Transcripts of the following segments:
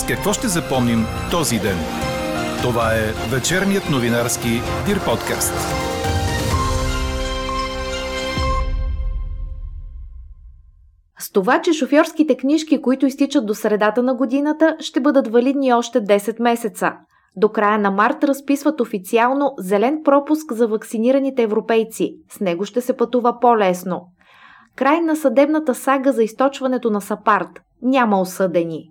С какво ще запомним този ден? Това е вечерният новинарски Дир подкаст. С това, че шофьорските книжки, които изтичат до средата на годината, ще бъдат валидни още 10 месеца. До края на март разписват официално зелен пропуск за вакцинираните европейци. С него ще се пътува по-лесно. Край на съдебната сага за източването на Сапарт. Няма осъдени.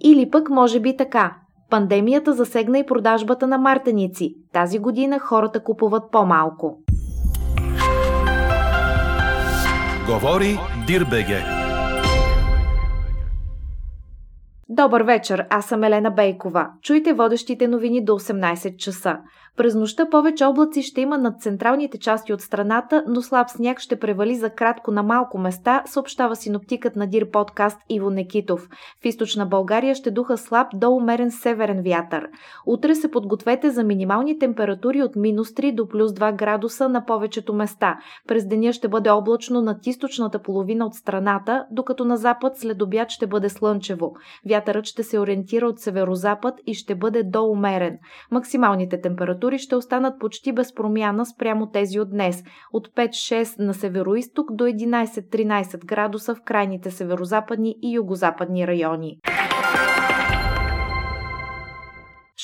Или пък може би така. Пандемията засегна и продажбата на мартеници. Тази година хората купуват по-малко. Говори Дирбеге. Добър вечер, аз съм Елена Бейкова. Чуйте водещите новини до 18 часа. През нощта повече облаци ще има над централните части от страната, но слаб сняг ще превали за кратко на малко места, съобщава синоптикът на Дир подкаст Иво Некитов. В източна България ще духа слаб до умерен северен вятър. Утре се подгответе за минимални температури от минус 3 до плюс 2 градуса на повечето места. През деня ще бъде облачно над източната половина от страната, докато на запад след обяд ще бъде слънчево. Вятърът ще се ориентира от северозапад и ще бъде до умерен. Максималните температури температури ще останат почти без промяна спрямо тези от днес. От 5-6 на североисток до 11-13 градуса в крайните северозападни и югозападни райони.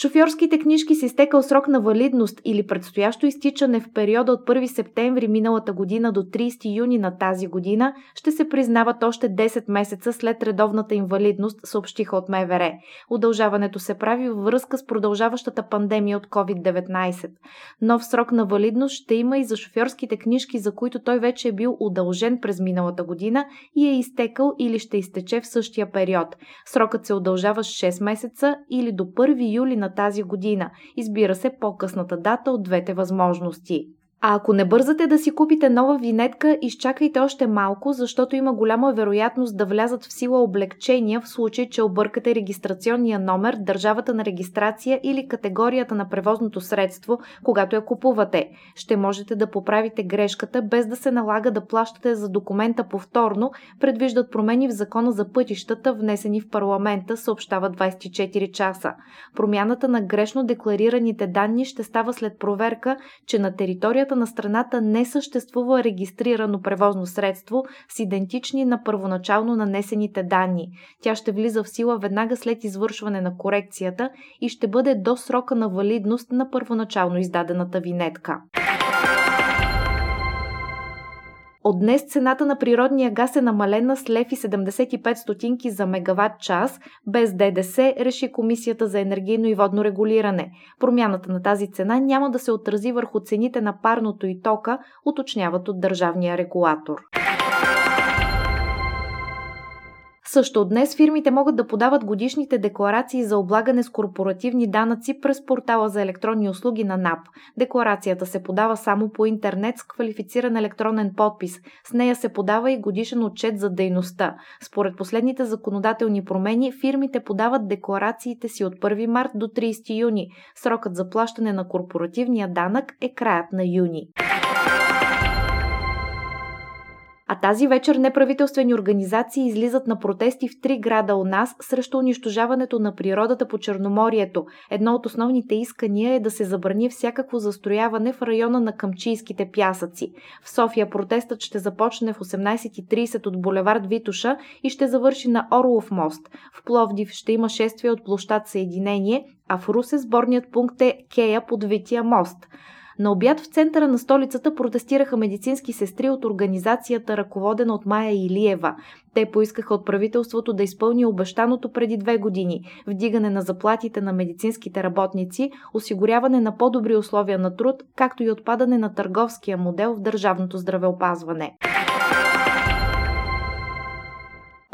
Шофьорските книжки с изтекал срок на валидност или предстоящо изтичане в периода от 1 септември миналата година до 30 юни на тази година ще се признават още 10 месеца след редовната им валидност, съобщиха от МВР. Удължаването се прави във връзка с продължаващата пандемия от COVID-19. Нов срок на валидност ще има и за шофьорските книжки, за които той вече е бил удължен през миналата година и е изтекал или ще изтече в същия период. Срокът се удължава с 6 месеца или до 1 юли на тази година. Избира се по-късната дата от двете възможности. А ако не бързате да си купите нова винетка, изчакайте още малко, защото има голяма вероятност да влязат в сила облегчения в случай, че объркате регистрационния номер, държавата на регистрация или категорията на превозното средство, когато я купувате. Ще можете да поправите грешката без да се налага да плащате за документа повторно, предвиждат промени в закона за пътищата, внесени в парламента, съобщава 24 часа. Промяната на грешно декларираните данни ще става след проверка, че на територията територията на страната не съществува регистрирано превозно средство с идентични на първоначално нанесените данни. Тя ще влиза в сила веднага след извършване на корекцията и ще бъде до срока на валидност на първоначално издадената винетка. От днес цената на природния газ е намалена с лев и 75 стотинки за мегаватт час, без ДДС, реши Комисията за енергийно и водно регулиране. Промяната на тази цена няма да се отрази върху цените на парното и тока, уточняват от държавния регулатор. Също днес фирмите могат да подават годишните декларации за облагане с корпоративни данъци през портала за електронни услуги на НАП. Декларацията се подава само по интернет с квалифициран електронен подпис. С нея се подава и годишен отчет за дейността. Според последните законодателни промени, фирмите подават декларациите си от 1 март до 30 юни. Срокът за плащане на корпоративния данък е краят на юни. А тази вечер неправителствени организации излизат на протести в три града у нас срещу унищожаването на природата по Черноморието. Едно от основните искания е да се забрани всякакво застрояване в района на Камчийските пясъци. В София протестът ще започне в 18.30 от булевард Витуша и ще завърши на Орлов мост. В Пловдив ще има шествие от площад Съединение, а в Русе сборният пункт е Кея под Вития мост. На обяд в центъра на столицата протестираха медицински сестри от организацията, ръководена от Майя Илиева. Те поискаха от правителството да изпълни обещаното преди две години – вдигане на заплатите на медицинските работници, осигуряване на по-добри условия на труд, както и отпадане на търговския модел в държавното здравеопазване.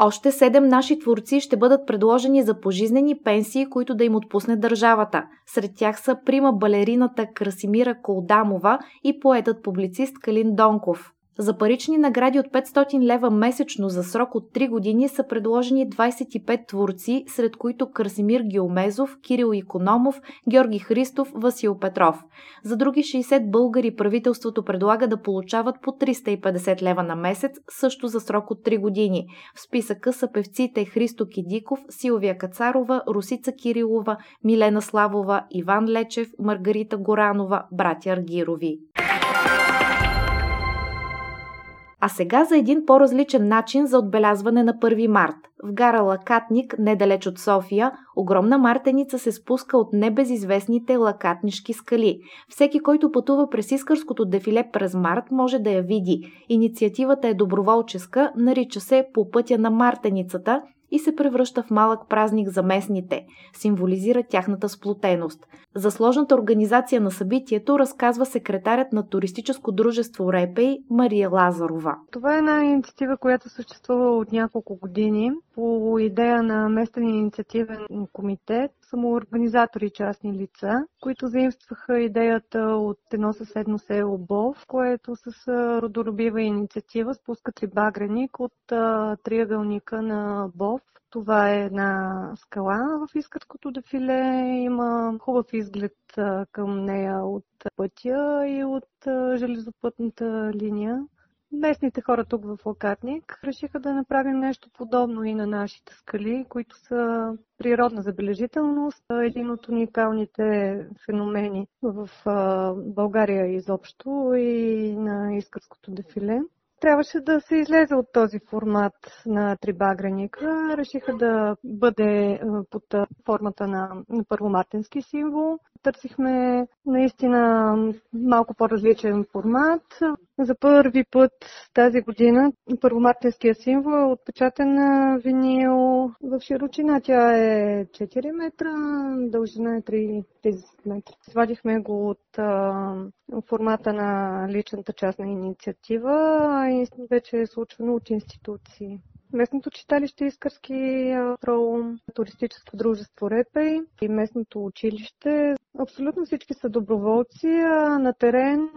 Още седем наши творци ще бъдат предложени за пожизнени пенсии, които да им отпусне държавата. Сред тях са прима балерината Красимира Колдамова и поетът-публицист Калин Донков. За парични награди от 500 лева месечно за срок от 3 години са предложени 25 творци, сред които Красимир Геомезов, Кирил Икономов, Георги Христов, Васил Петров. За други 60 българи правителството предлага да получават по 350 лева на месец, също за срок от 3 години. В списъка са певците Христо Кидиков, Силвия Кацарова, Русица Кирилова, Милена Славова, Иван Лечев, Маргарита Горанова, братя Аргирови. А сега за един по-различен начин за отбелязване на 1 март. В гара Лакатник, недалеч от София, огромна мартеница се спуска от небезизвестните лакатнишки скали. Всеки, който пътува през Искърското дефиле през март, може да я види. Инициативата е доброволческа, нарича се По пътя на мартеницата и се превръща в малък празник за местните, символизира тяхната сплотеност. За сложната организация на събитието разказва секретарят на туристическо дружество Репей Мария Лазарова. Това е една инициатива, която съществува от няколко години по идея на местен инициативен комитет, самоорганизатори частни лица, които заимстваха идеята от едно съседно село Бов, което с родолюбива инициатива спуска три багреник от триъгълника на Бов това е една скала в Искърското дефиле. Има хубав изглед към нея от пътя и от железопътната линия. Местните хора тук в Лакатник решиха да направим нещо подобно и на нашите скали, които са природна забележителност, един от уникалните феномени в България изобщо и на Искърското дефиле трябваше да се излезе от този формат на трибаграника. Решиха да бъде под формата на първомартински символ. Търсихме наистина малко по-различен формат. За първи път тази година първомартинския символ е отпечатан на винил в широчина. Тя е 4 метра, дължина е 3, 30 метра. Свадихме го от формата на личната част на инициатива и вече е случвано от институции. Местното читалище Искърски Роу, туристическо дружество Репей и местното училище. Абсолютно всички са доброволци. На терен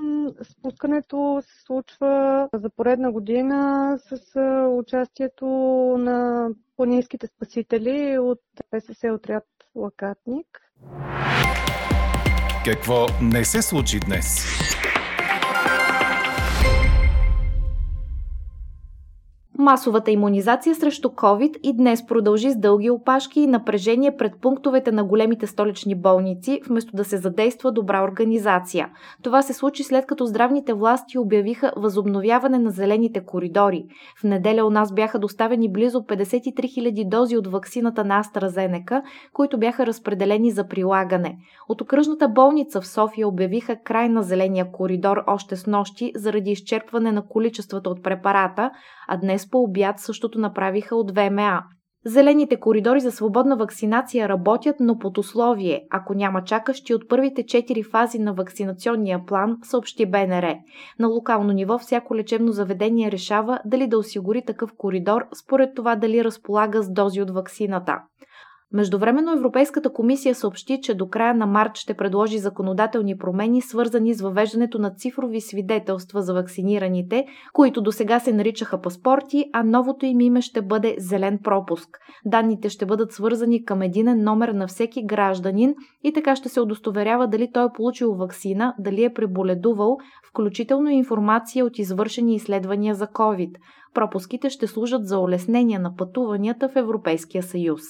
спускането се случва за поредна година с участието на планинските спасители от ПСС отряд Лакатник. Какво не се случи днес? Масовата иммунизация срещу COVID и днес продължи с дълги опашки и напрежение пред пунктовете на големите столични болници, вместо да се задейства добра организация. Това се случи след като здравните власти обявиха възобновяване на зелените коридори. В неделя у нас бяха доставени близо 53 000 дози от ваксината на AstraZeneca, които бяха разпределени за прилагане. От окръжната болница в София обявиха край на зеления коридор още с нощи заради изчерпване на количествата от препарата, а днес по обяд същото направиха от ВМА. Зелените коридори за свободна вакцинация работят, но под условие, ако няма чакащи от първите четири фази на вакцинационния план, съобщи БНР. На локално ниво всяко лечебно заведение решава дали да осигури такъв коридор, според това дали разполага с дози от ваксината. Междувременно Европейската комисия съобщи, че до края на март ще предложи законодателни промени, свързани с въвеждането на цифрови свидетелства за вакцинираните, които до сега се наричаха паспорти, а новото им име ще бъде зелен пропуск. Данните ще бъдат свързани към единен номер на всеки гражданин и така ще се удостоверява дали той е получил вакцина, дали е преболедувал, включително информация от извършени изследвания за COVID. Пропуските ще служат за улеснение на пътуванията в Европейския съюз.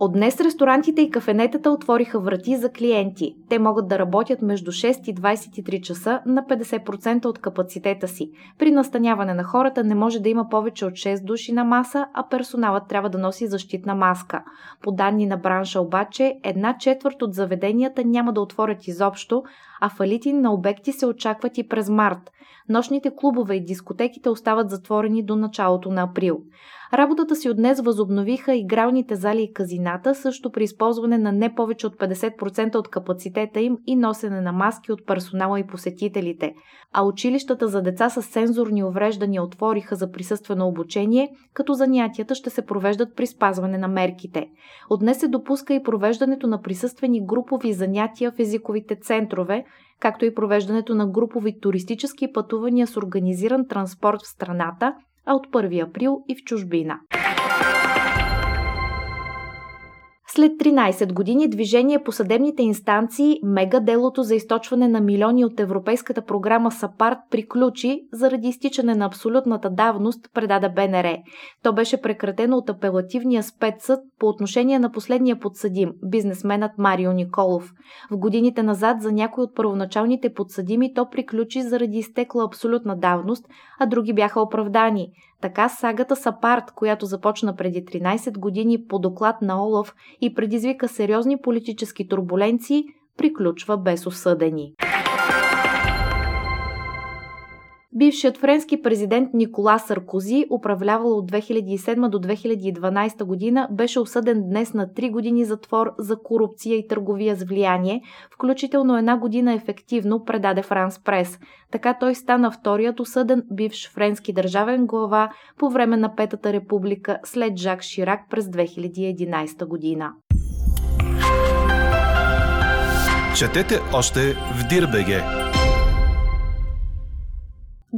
От днес ресторантите и кафенетата отвориха врати за клиенти. Те могат да работят между 6 и 23 часа на 50% от капацитета си. При настаняване на хората не може да има повече от 6 души на маса, а персоналът трябва да носи защитна маска. По данни на бранша обаче, една четвърт от заведенията няма да отворят изобщо, а фалити на обекти се очакват и през март. Нощните клубове и дискотеките остават затворени до началото на април. Работата си от днес възобновиха игралните зали и казината, също при използване на не повече от 50% от капацитета им и носене на маски от персонала и посетителите. А училищата за деца с сензорни увреждания отвориха за присъствено обучение, като занятията ще се провеждат при спазване на мерките. От днес се допуска и провеждането на присъствени групови занятия в езиковите центрове, както и провеждането на групови туристически пътувания с организиран транспорт в страната, а от 1 април и в чужбина. След 13 години движение по съдебните инстанции, мега делото за източване на милиони от европейската програма САПАРТ приключи заради изтичане на абсолютната давност, предаде БНР. То беше прекратено от апелативния спецсъд по отношение на последния подсъдим, бизнесменът Марио Николов. В годините назад за някои от първоначалните подсъдими то приключи заради изтекла абсолютна давност, а други бяха оправдани. Така сагата Сапарт, която започна преди 13 години по доклад на Олаф и предизвика сериозни политически турбуленции, приключва без осъдени. Бившият френски президент Никола Саркози, управлявал от 2007 до 2012 година, беше осъден днес на 3 години затвор за корупция и търговия с влияние, включително една година ефективно предаде Франс Прес. Така той стана вторият осъден бивш френски държавен глава по време на Петата република след Жак Ширак през 2011 година. Четете още в Дирбеге!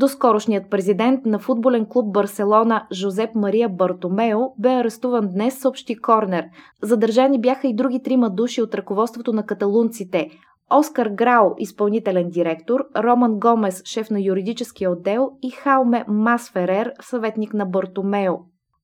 Доскорошният президент на футболен клуб Барселона Жозеп Мария Бартомео бе арестуван днес, съобщи Корнер. Задържани бяха и други трима души от ръководството на каталунците. Оскар Грау, изпълнителен директор, Роман Гомес, шеф на юридическия отдел и Хауме Масферер, съветник на Бартомео.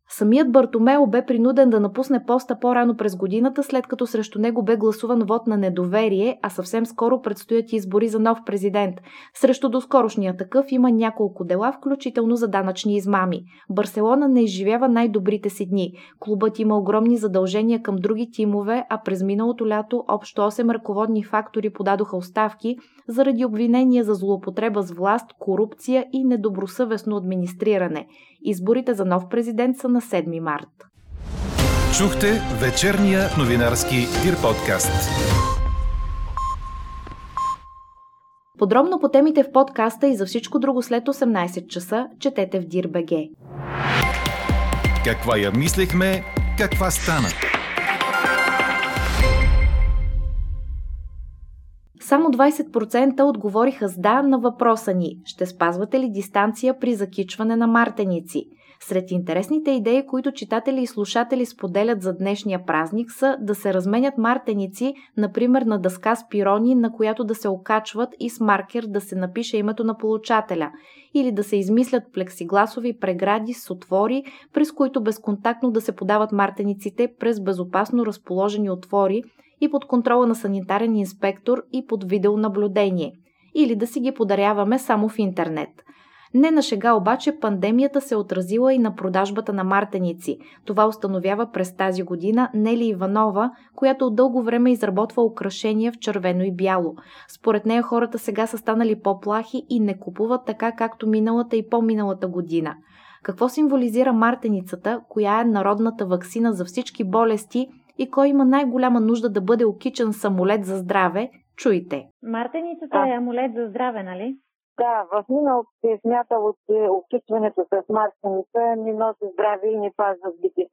Самият Бартомео бе принуден да напусне поста по-рано през годината, след като срещу него бе гласуван вод на недоверие, а съвсем скоро предстоят избори за нов президент. Срещу доскорошния такъв има няколко дела, включително за данъчни измами. Барселона не изживява най-добрите си дни. Клубът има огромни задължения към други тимове, а през миналото лято общо 8 ръководни фактори подадоха оставки заради обвинения за злоупотреба с власт, корупция и недобросъвестно администриране. Изборите за нов президент са на 7 март. Чухте вечерния новинарски Дир подкаст. Подробно по темите в подкаста и за всичко друго след 18 часа четете в Dir.bg. Каква я мислехме, каква стана? Само 20% отговориха с да на въпроса ни. Ще спазвате ли дистанция при закичване на мартеници? Сред интересните идеи, които читатели и слушатели споделят за днешния празник са да се разменят мартеници, например на дъска с пирони, на която да се окачват и с маркер да се напише името на получателя, или да се измислят плексигласови прегради с отвори, през които безконтактно да се подават мартениците през безопасно разположени отвори и под контрола на санитарен инспектор и под видеонаблюдение, или да си ги подаряваме само в интернет – не на шега обаче пандемията се отразила и на продажбата на мартеници. Това установява през тази година Нели Иванова, която от дълго време изработва украшения в червено и бяло. Според нея хората сега са станали по-плахи и не купуват така както миналата и по-миналата година. Какво символизира мартеницата, коя е народната вакцина за всички болести и кой има най-голяма нужда да бъде окичен самолет за здраве, чуйте. Мартеницата е амулет за здраве, нали? Да, в миналото се е смятало, че опитването с марсеница ни носи здраве и ни пазва с бити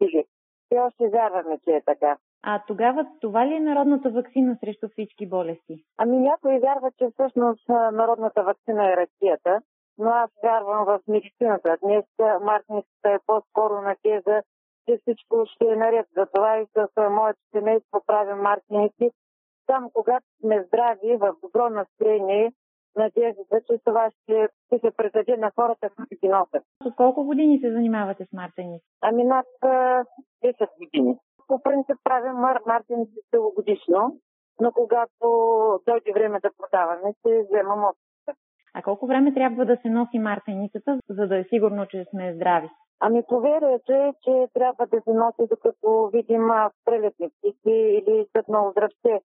Все още вярваме, че е така. А тогава това ли е народната вакцина срещу всички болести? Ами някои вярват, че всъщност народната вакцина е растията, но аз вярвам в медицината. Днес марсеницата е по-скоро на теза, че всичко ще е наред. Затова и с моето семейство правим марсеници. Там, когато сме здрави, в добро настроение, надеждата, че това ще, ще се предаде на хората, които ги носят. От колко години се занимавате с мартеници? Ами над 10 години. По принцип правим мар- мартеници целогодишно, но когато дойде време да продаваме, ще вземам от а колко време трябва да се носи мартеницата, за да е сигурно, че сме здрави? Ами поверието е, че трябва да се носи докато видим прелетни птици или съдно здравце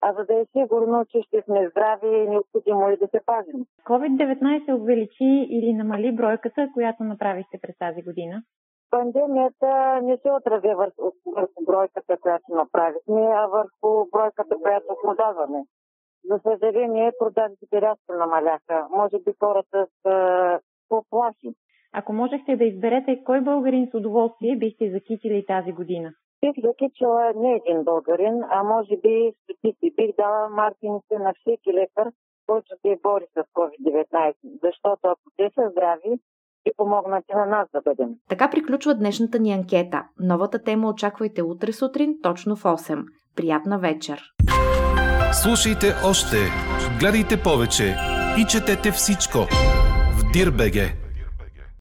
а за да е сигурно, че ще сме здрави, е необходимо и да се пазим. COVID-19 увеличи или намали бройката, която направихте през тази година? Пандемията не се отрази върху, върху бройката, която направихме, а върху бройката, която продаваме. За съжаление, продажбите рязко намаляха. Може би хората са по-плаши. Ако можехте да изберете кой българин с удоволствие бихте закитили тази година? Бих закичала не един българин, а може би стотици. Бих дала мартините на всеки лекар, кой ще се бори с COVID-19. Защото ако те са здрави, ще помогнат и на нас да бъдем. Така приключва днешната ни анкета. Новата тема очаквайте утре сутрин, точно в 8. Приятна вечер! Слушайте още, гледайте повече и четете всичко в Дирбеге.